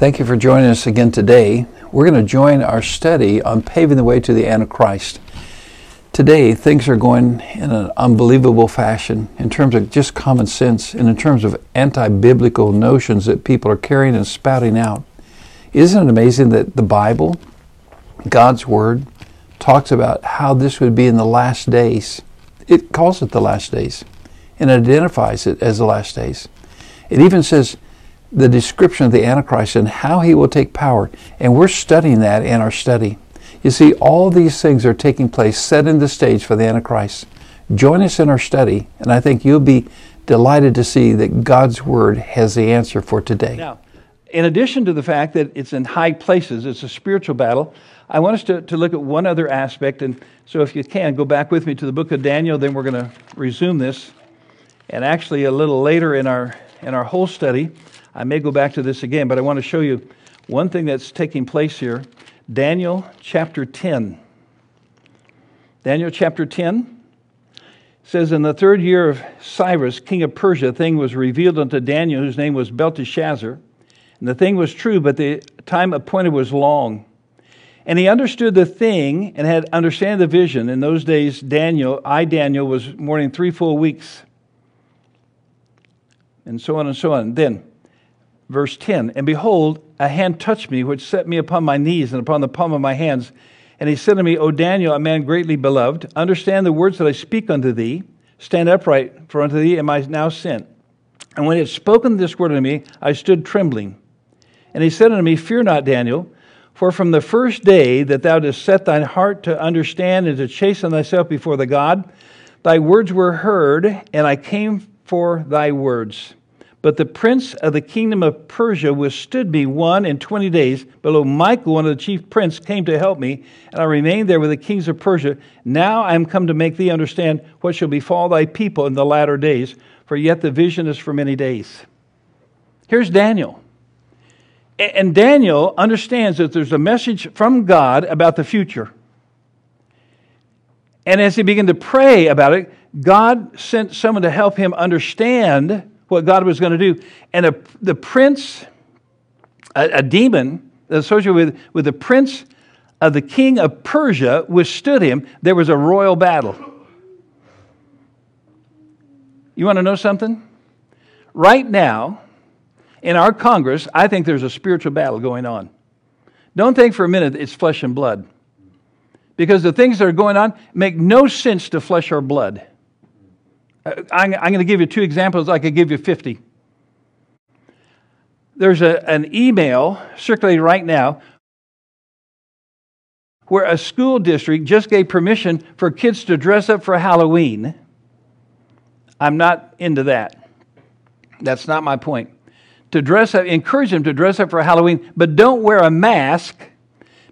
Thank you for joining us again today. We're going to join our study on paving the way to the Antichrist. Today, things are going in an unbelievable fashion in terms of just common sense and in terms of anti biblical notions that people are carrying and spouting out. Isn't it amazing that the Bible, God's Word, talks about how this would be in the last days? It calls it the last days and identifies it as the last days. It even says, the description of the Antichrist and how he will take power. And we're studying that in our study. You see, all these things are taking place, setting the stage for the Antichrist. Join us in our study, and I think you'll be delighted to see that God's Word has the answer for today. Now, in addition to the fact that it's in high places, it's a spiritual battle, I want us to, to look at one other aspect. And so, if you can, go back with me to the book of Daniel, then we're going to resume this. And actually, a little later in our, in our whole study, I may go back to this again, but I want to show you one thing that's taking place here. Daniel chapter 10. Daniel chapter 10 says, In the third year of Cyrus, king of Persia, a thing was revealed unto Daniel, whose name was Belteshazzar. And the thing was true, but the time appointed was long. And he understood the thing and had understand the vision. In those days, Daniel, I, Daniel, was mourning three full weeks. And so on and so on. Then, verse 10 And behold, a hand touched me, which set me upon my knees and upon the palm of my hands. And he said to me, O Daniel, a man greatly beloved, understand the words that I speak unto thee. Stand upright, for unto thee am I now sent. And when he had spoken this word unto me, I stood trembling. And he said unto me, Fear not, Daniel, for from the first day that thou didst set thine heart to understand and to chasten thyself before the God, thy words were heard, and I came for thy words. But the prince of the kingdom of Persia withstood me one and twenty days. Below Michael, one of the chief prince, came to help me, and I remained there with the kings of Persia. Now I am come to make thee understand what shall befall thy people in the latter days, for yet the vision is for many days. Here's Daniel. And Daniel understands that there's a message from God about the future. And as he began to pray about it, God sent someone to help him understand what God was going to do. And a, the prince, a, a demon associated with, with the prince of the king of Persia withstood him. There was a royal battle. You want to know something? Right now, in our Congress, I think there's a spiritual battle going on. Don't think for a minute it's flesh and blood. Because the things that are going on make no sense to flesh or blood. Uh, I'm, I'm going to give you two examples. I could give you 50. There's a, an email circulating right now where a school district just gave permission for kids to dress up for Halloween. I'm not into that. That's not my point. To dress up, encourage them to dress up for Halloween, but don't wear a mask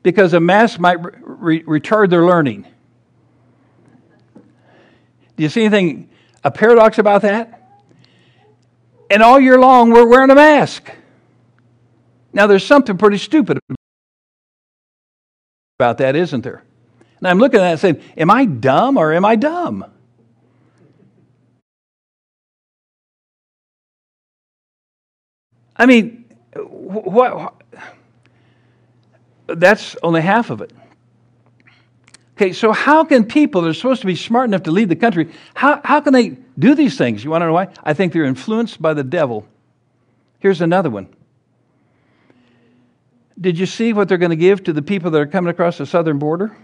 because a mask might re- retard their learning. Do you see anything a paradox about that? And all year long, we're wearing a mask. Now, there's something pretty stupid about that, isn't there? And I'm looking at that and saying, Am I dumb or am I dumb? I mean, what? That's only half of it. Okay, so how can people that are supposed to be smart enough to lead the country, how, how can they do these things? You want to know why? I think they're influenced by the devil. Here's another one. Did you see what they're going to give to the people that are coming across the southern border?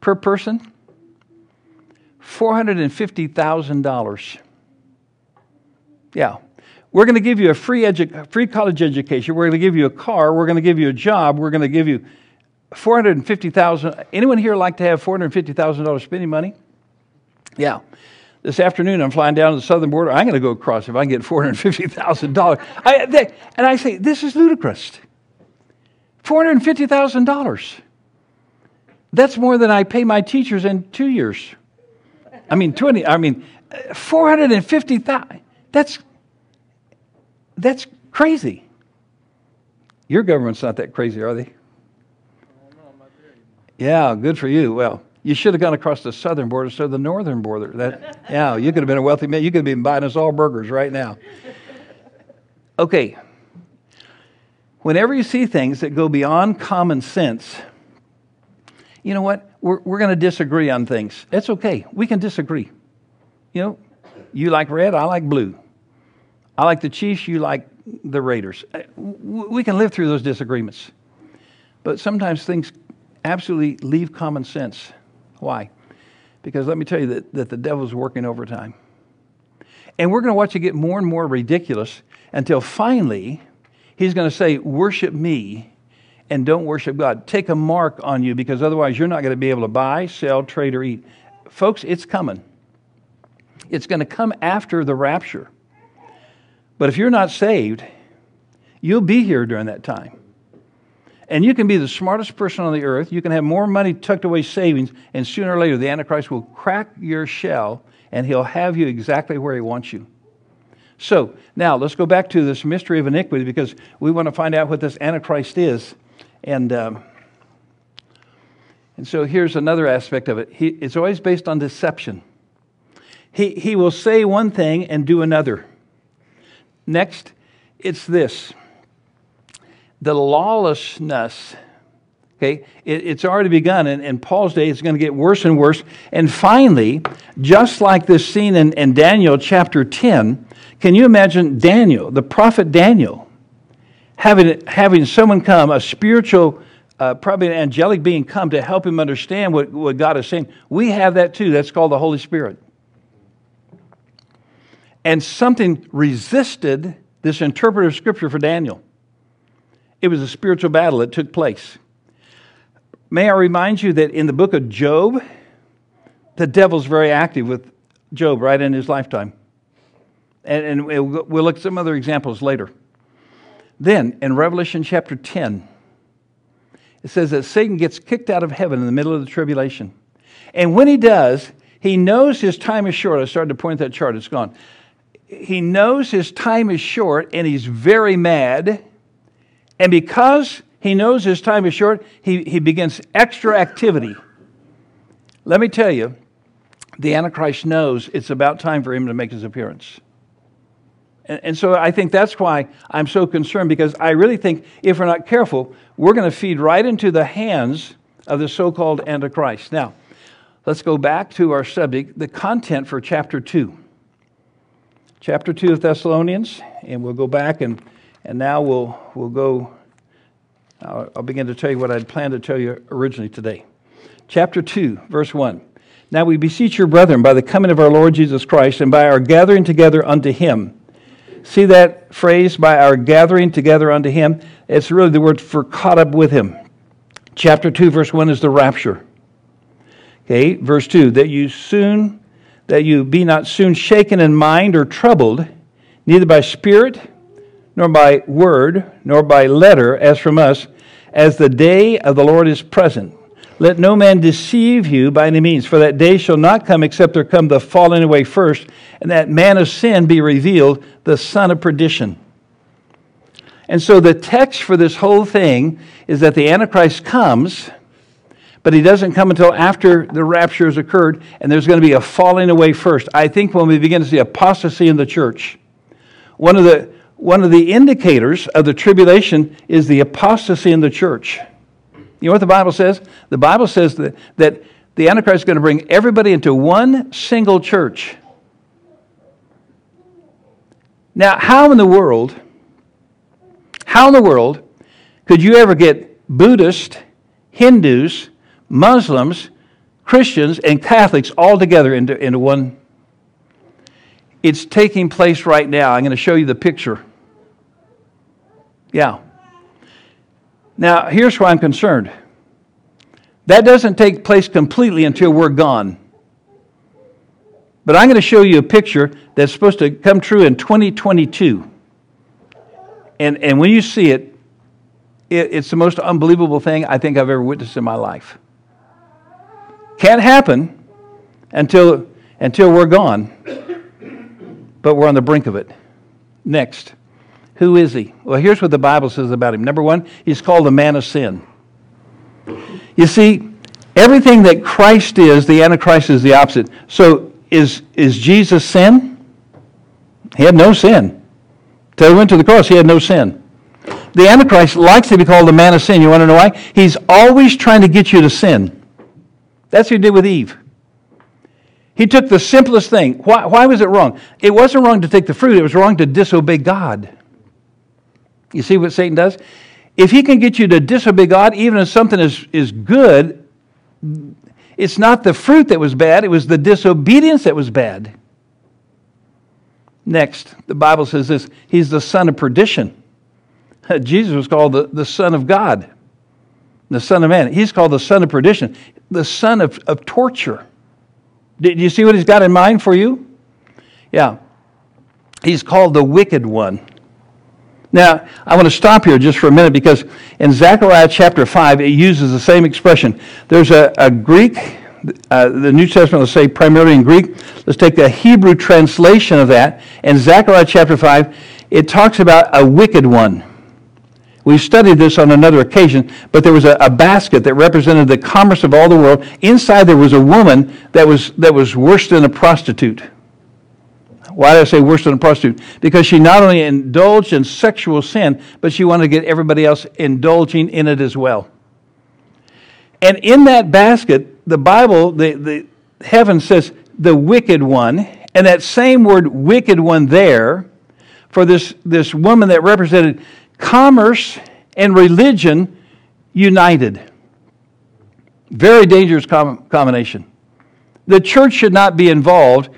Per person? $450,000. Yeah. We're going to give you a free, edu- free college education. We're going to give you a car. We're going to give you a job. We're going to give you 450,000. Anyone here like to have $450,000 spending money? Yeah. This afternoon, I'm flying down to the southern border. I'm going to go across if I can get $450,000. I, and I say, this is ludicrous. $450,000. That's more than I pay my teachers in two years. I mean, 20, I mean, 450,000. That's, that's crazy. Your government's not that crazy, are they? Yeah, good for you. Well, you should have gone across the southern border instead of the northern border. That, yeah, you could have been a wealthy man. You could have been buying us all burgers right now. Okay. whenever you see things that go beyond common sense, you know what? We're, we're going to disagree on things. That's okay. We can disagree. You know, you like red, I like blue. I like the Chiefs, you like the Raiders. Uh, we can live through those disagreements. But sometimes things absolutely leave common sense. Why? Because let me tell you that, that the devil's working overtime. And we're going to watch it get more and more ridiculous until finally he's going to say, Worship me and don't worship God. Take a mark on you because otherwise you're not going to be able to buy, sell, trade, or eat. Folks, it's coming. It's going to come after the rapture. But if you're not saved, you'll be here during that time. And you can be the smartest person on the earth. You can have more money tucked away savings, and sooner or later, the Antichrist will crack your shell and he'll have you exactly where he wants you. So, now let's go back to this mystery of iniquity because we want to find out what this Antichrist is. And, um, and so here's another aspect of it he, it's always based on deception. He, he will say one thing and do another. Next, it's this the lawlessness. Okay, it, it's already begun, and in Paul's day, it's going to get worse and worse. And finally, just like this scene in, in Daniel chapter 10, can you imagine Daniel, the prophet Daniel, having, having someone come, a spiritual, uh, probably an angelic being come to help him understand what, what God is saying? We have that too. That's called the Holy Spirit and something resisted this interpretive scripture for Daniel. It was a spiritual battle that took place. May I remind you that in the book of Job, the devil's very active with Job right in his lifetime. And, and we'll look at some other examples later. Then, in Revelation chapter 10, it says that Satan gets kicked out of heaven in the middle of the tribulation. And when he does, he knows his time is short. I started to point that chart, it's gone he knows his time is short and he's very mad. And because he knows his time is short, he, he begins extra activity. Let me tell you, the Antichrist knows it's about time for him to make his appearance. And, and so I think that's why I'm so concerned because I really think if we're not careful, we're going to feed right into the hands of the so called Antichrist. Now, let's go back to our subject, the content for chapter 2 chapter 2 of Thessalonians, and we'll go back and, and now we'll, we'll go. I'll, I'll begin to tell you what I'd planned to tell you originally today. Chapter 2, verse 1. Now we beseech your brethren by the coming of our Lord Jesus Christ and by our gathering together unto him. See that phrase, by our gathering together unto him? It's really the word for caught up with him. Chapter 2, verse 1 is the rapture. Okay, verse 2 that you soon that you be not soon shaken in mind or troubled, neither by spirit, nor by word, nor by letter, as from us, as the day of the Lord is present. Let no man deceive you by any means, for that day shall not come except there come the falling away first, and that man of sin be revealed, the son of perdition. And so the text for this whole thing is that the Antichrist comes but he doesn't come until after the rapture has occurred, and there's going to be a falling away first. I think when we begin to see apostasy in the church, one of the, one of the indicators of the tribulation is the apostasy in the church. You know what the Bible says? The Bible says that, that the Antichrist is going to bring everybody into one single church. Now, how in the world, how in the world could you ever get Buddhist, Hindus, Muslims, Christians, and Catholics all together into, into one. It's taking place right now. I'm going to show you the picture. Yeah. Now, here's why I'm concerned. That doesn't take place completely until we're gone. But I'm going to show you a picture that's supposed to come true in 2022. And, and when you see it, it, it's the most unbelievable thing I think I've ever witnessed in my life. Can't happen until, until we're gone, but we're on the brink of it. Next, who is he? Well, here's what the Bible says about him. Number one, he's called a man of sin. You see, everything that Christ is, the Antichrist is the opposite. So, is, is Jesus sin? He had no sin. Till he went to the cross, he had no sin. The Antichrist likes to be called the man of sin. You want to know why? He's always trying to get you to sin. That's what he did with Eve. He took the simplest thing. Why, why was it wrong? It wasn't wrong to take the fruit, it was wrong to disobey God. You see what Satan does? If he can get you to disobey God, even if something is, is good, it's not the fruit that was bad, it was the disobedience that was bad. Next, the Bible says this He's the son of perdition. Jesus was called the, the Son of God, the Son of Man. He's called the Son of perdition, the Son of, of torture. Do you see what he's got in mind for you? Yeah. He's called the wicked one. Now, I want to stop here just for a minute because in Zechariah chapter 5, it uses the same expression. There's a, a Greek, uh, the New Testament, let's say primarily in Greek. Let's take the Hebrew translation of that. In Zechariah chapter 5, it talks about a wicked one. We've studied this on another occasion, but there was a, a, basket that represented the commerce of all the world. Inside there was a woman that was, that was worse than a prostitute. Why did I say worse than a prostitute? Because she not only indulged in sexual sin, but she wanted to get everybody else indulging in it as well. And in that basket, the Bible, the, the heaven says the wicked one, and that same word wicked one there for this, this woman that represented commerce and religion united. Very dangerous com- combination. The church should not be involved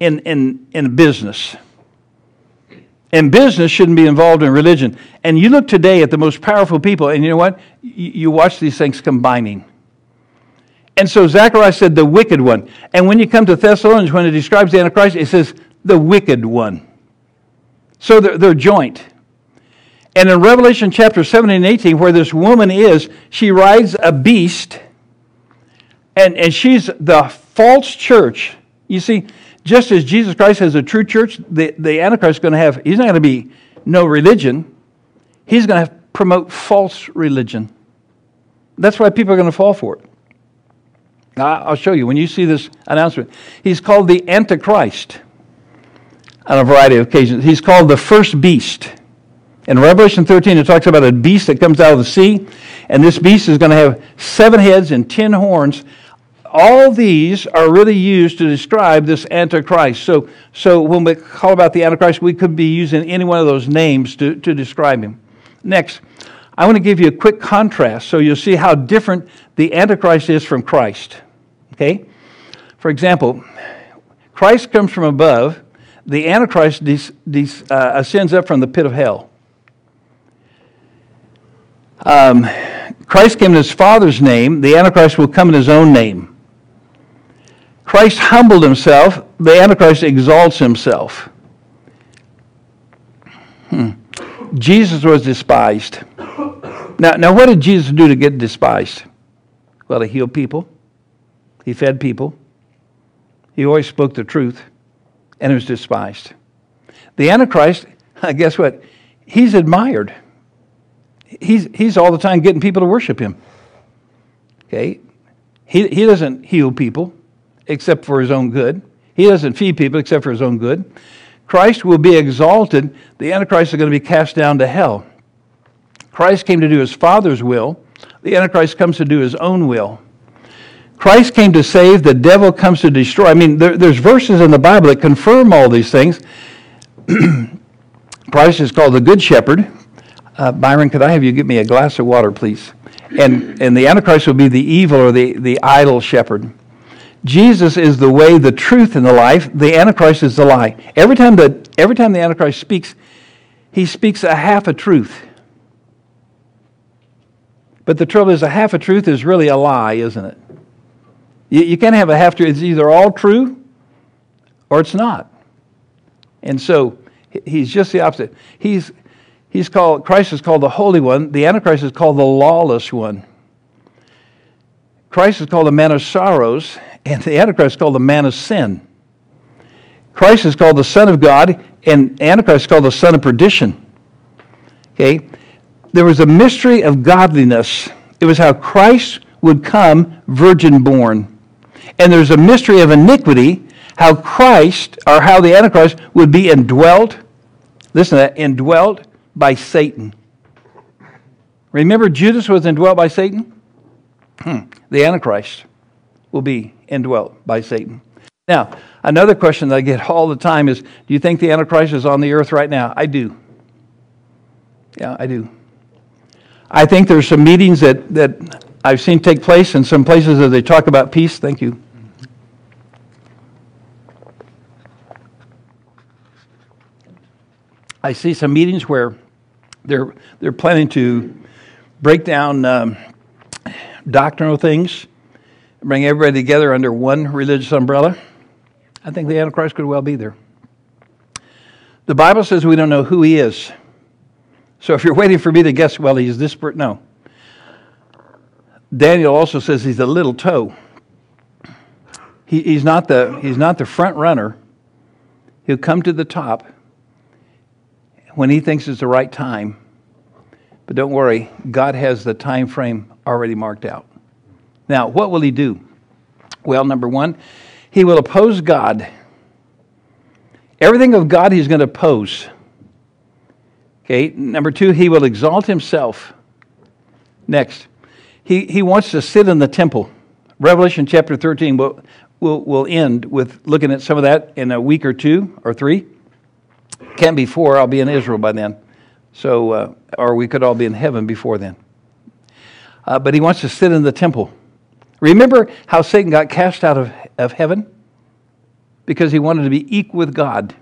in, in, in business. And business shouldn't be involved in religion. And you look today at the most powerful people, and you know what? You, you watch these things combining. And so Zechariah said, the wicked one. And when you come to Thessalonians, when it describes the Antichrist, it says, the wicked one. So they're, they're joint. And in Revelation chapter 17 and 18, where this woman is, she rides a beast, and, and she's the false church. You see, just as Jesus Christ has a true church, the, the Antichrist is going to have, he's not going to be no religion. He's going to promote false religion. That's why people are going to fall for it. I'll show you when you see this announcement. He's called the Antichrist on a variety of occasions. He's called the first beast. In Revelation 13, it talks about a beast that comes out of the sea, and this beast is going to have seven heads and ten horns all these are really used to describe this Antichrist. So, so when we call about the Antichrist, we could be using any one of those names to, to describe him. Next, I want to give you a quick contrast so you'll see how different the Antichrist is from Christ. Okay? For example, Christ comes from above, the Antichrist des, des, uh, ascends up from the pit of hell. Um, Christ came in his Father's name, the Antichrist will come in his own name. Christ humbled himself, the Antichrist exalts himself. Hmm. Jesus was despised. Now, now, what did Jesus do to get despised? Well, he healed people, he fed people, he always spoke the truth, and he was despised. The Antichrist, guess what? He's admired. He's, he's all the time getting people to worship him. Okay? He, he doesn't heal people except for his own good. He doesn't feed people except for his own good. Christ will be exalted. The Antichrist is going to be cast down to hell. Christ came to do his Father's will. The Antichrist comes to do his own will. Christ came to save. The devil comes to destroy. I mean, there, there's verses in the Bible that confirm all these things. Christ is called the Good Shepherd. Uh, Byron, could I have you give me a glass of water, please? And, and the Antichrist will be the evil or the, the idle shepherd. Jesus is the way, the truth, and the life. The Antichrist is the lie. Every time the, every time the Antichrist speaks, he speaks a half a truth. But the trouble is, a half a truth is really a lie, isn't it? You, you can't have a half truth. It's either all true or it's not. And so he's just the opposite. He's, he's called, Christ is called the Holy One, the Antichrist is called the Lawless One. Christ is called the man of sorrows, and the Antichrist is called the man of sin. Christ is called the Son of God, and Antichrist is called the Son of perdition. Okay? There was a mystery of godliness. It was how Christ would come virgin born. And there's a mystery of iniquity, how Christ, or how the Antichrist would be indwelt, listen to that, indwelt by Satan. Remember, Judas was indwelt by Satan? Hmm. The Antichrist will be indwelt by Satan. Now, another question that I get all the time is Do you think the Antichrist is on the earth right now? I do. Yeah, I do. I think there's some meetings that, that I've seen take place in some places that they talk about peace. Thank you. I see some meetings where they're, they're planning to break down um, doctrinal things, bring everybody together under one religious umbrella. I think the Antichrist could well be there. The Bible says we don't know who he is. So if you're waiting for me to guess, well, he's this person, no. Daniel also says he's a little toe. He, he's, not the, he's not the front runner. He'll come to the top when he thinks it's the right time. But don't worry, God has the time frame already marked out. Now, what will he do? Well, number one, he will oppose God. Everything of God he's going to oppose. Okay, number two, he will exalt himself. Next, he, he wants to sit in the temple. Revelation chapter 13 will, will, will end with looking at some of that in a week or two or three. Can't be four, I'll be in Israel by then. So, uh, or we could all be in heaven before then. Uh, but he wants to sit in the temple. Remember how Satan got cast out of, of heaven? Because he wanted to be equal with God.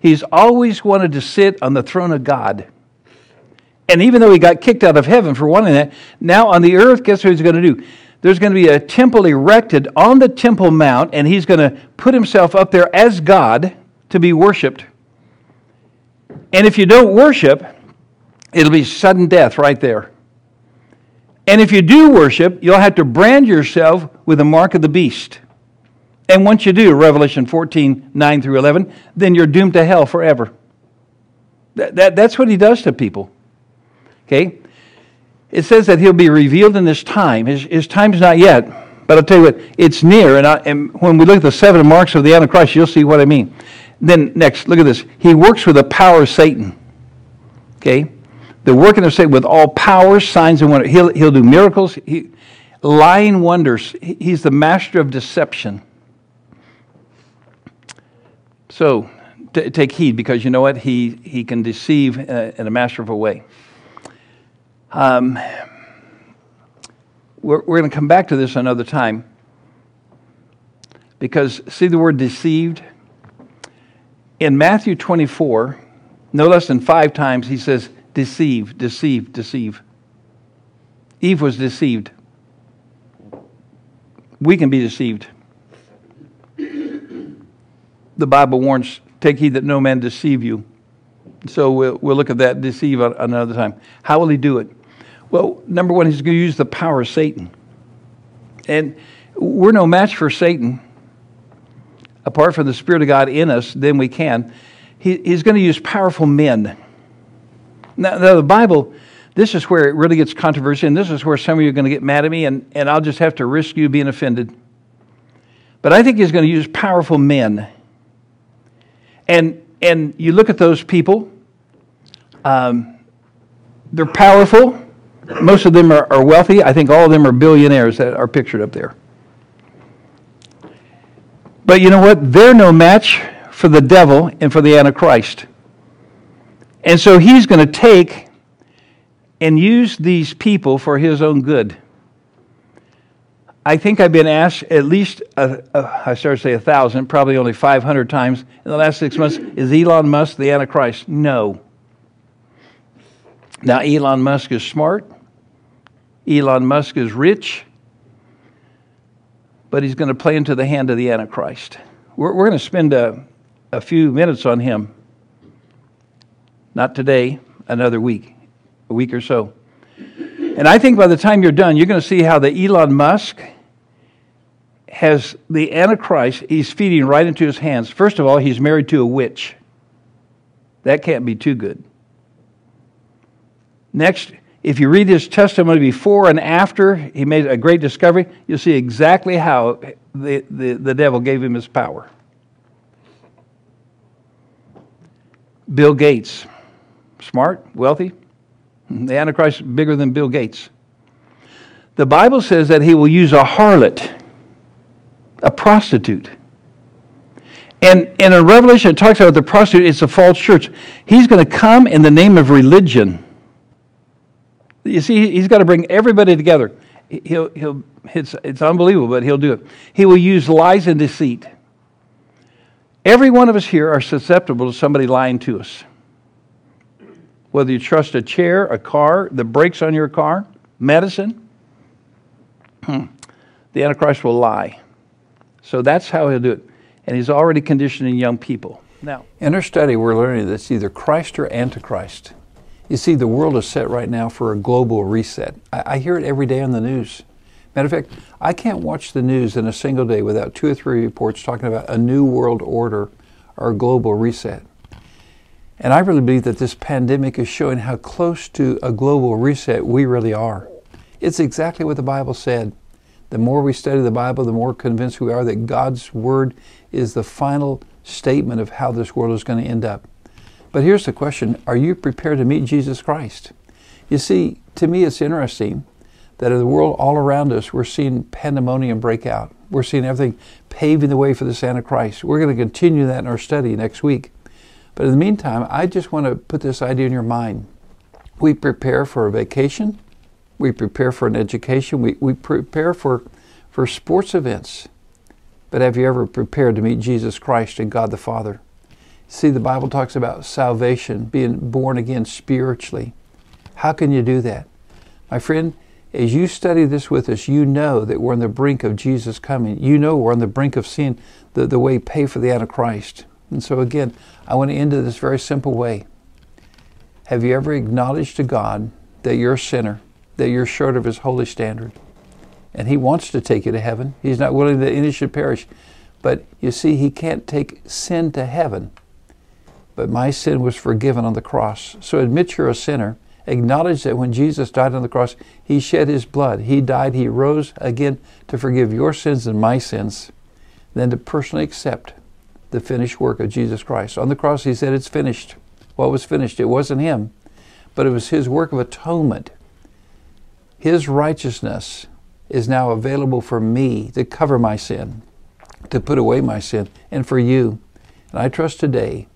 He's always wanted to sit on the throne of God. And even though he got kicked out of heaven for wanting that, now on the earth, guess what he's going to do? There's going to be a temple erected on the Temple Mount, and he's going to put himself up there as God to be worshiped. And if you don't worship, it'll be sudden death right there. And if you do worship, you'll have to brand yourself with the mark of the beast. And once you do, Revelation 14, 9 through 11, then you're doomed to hell forever. That, that, that's what he does to people. Okay? It says that he'll be revealed in this time. His, his time's not yet. But I'll tell you what, it's near. And, I, and when we look at the seven marks of the Antichrist, you'll see what I mean. Then next, look at this. He works with the power of Satan. Okay? The working of Satan with all powers, signs, and wonders. He'll, he'll do miracles, he, lying wonders. He's the master of deception. So t- take heed because you know what? He, he can deceive uh, in a masterful way. Um, we're, we're going to come back to this another time because see the word deceived? In Matthew 24, no less than five times, he says, deceive, deceive, deceive. Eve was deceived. We can be deceived. The Bible warns, take heed that no man deceive you. So we'll, we'll look at that deceive another time. How will he do it? Well, number one, he's going to use the power of Satan. And we're no match for Satan apart from the Spirit of God in us, then we can. He, he's going to use powerful men. Now, now, the Bible, this is where it really gets controversial, and this is where some of you are going to get mad at me, and, and I'll just have to risk you being offended. But I think he's going to use powerful men. And, and you look at those people, um, they're powerful. Most of them are, are wealthy. I think all of them are billionaires that are pictured up there. But you know what? They're no match for the devil and for the Antichrist. And so he's going to take and use these people for his own good. I think I've been asked at least, a, a, I started to say a thousand, probably only 500 times in the last six months is Elon Musk the Antichrist? No. Now, Elon Musk is smart, Elon Musk is rich, but he's going to play into the hand of the Antichrist. We're, we're going to spend a, a few minutes on him. Not today, another week, a week or so. And I think by the time you're done, you're going to see how the Elon Musk has the Antichrist, he's feeding right into his hands. First of all, he's married to a witch. That can't be too good. Next, if you read his testimony before and after he made a great discovery, you'll see exactly how the, the, the devil gave him his power. Bill Gates, smart, wealthy, The Antichrist bigger than Bill Gates. The Bible says that he will use a harlot, a prostitute. And, and in Revelation, it talks about the prostitute, it's a false church. He's going to come in the name of religion. You see, he's got to bring everybody together. He'll, he'll, it's, it's unbelievable, but he'll do it. He will use lies and deceit. Every one of us here are susceptible to somebody lying to us. Whether you trust a chair, a car, the brakes on your car, medicine, hmm, the Antichrist will lie. So that's how he'll do it. And he's already conditioning young people. Now, in our study, we're learning that it's either Christ or Antichrist. You see, the world is set right now for a global reset. I, I hear it every day on the news. Matter of fact, I can't watch the news in a single day without two or three reports talking about a new world order or a global reset. And I really believe that this pandemic is showing how close to a global reset we really are. It's exactly what the Bible said. The more we study the Bible, the more convinced we are that God's Word is the final statement of how this world is going to end up. But here's the question Are you prepared to meet Jesus Christ? You see, to me, it's interesting that in the world all around us, we're seeing pandemonium break out. We're seeing everything paving the way for the Antichrist. We're going to continue that in our study next week. But in the meantime, I just want to put this idea in your mind. We prepare for a vacation, we prepare for an education, we, we prepare for, for sports events. But have you ever prepared to meet Jesus Christ and God the Father? See, the Bible talks about salvation, being born again spiritually. How can you do that? My friend, as you study this with us, you know that we're on the brink of Jesus coming. You know we're on the brink of seeing the, the way pay for the Antichrist. And so, again, I want to end in this very simple way. Have you ever acknowledged to God that you're a sinner, that you're short of His holy standard? And He wants to take you to heaven. He's not willing that any should perish. But you see, He can't take sin to heaven but my sin was forgiven on the cross. So admit you're a sinner. Acknowledge that when Jesus died on the cross, He shed His blood. He died, He rose again to forgive your sins and my sins. Then to personally accept the finished work of Jesus Christ. On the cross, He said, It's finished. What was finished? It wasn't Him, but it was His work of atonement. His righteousness is now available for me to cover my sin, to put away my sin, and for you. And I trust today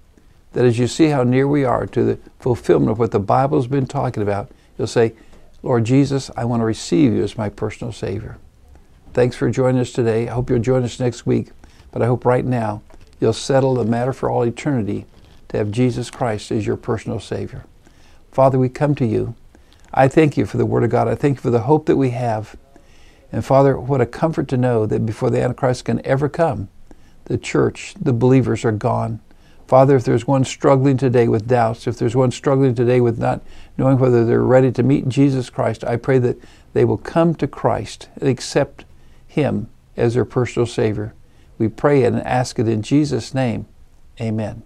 that as you see how near we are to the fulfillment of what the Bible's been talking about, you'll say, Lord Jesus, I want to receive you as my personal Savior. Thanks for joining us today. I hope you'll join us next week. But I hope right now you'll settle the matter for all eternity to have Jesus Christ as your personal Savior. Father, we come to you. I thank you for the Word of God. I thank you for the hope that we have. And Father, what a comfort to know that before the Antichrist can ever come, the church, the believers are gone. Father, if there's one struggling today with doubts, if there's one struggling today with not knowing whether they're ready to meet Jesus Christ, I pray that they will come to Christ and accept Him as their personal Savior. We pray it and ask it in Jesus' name. Amen.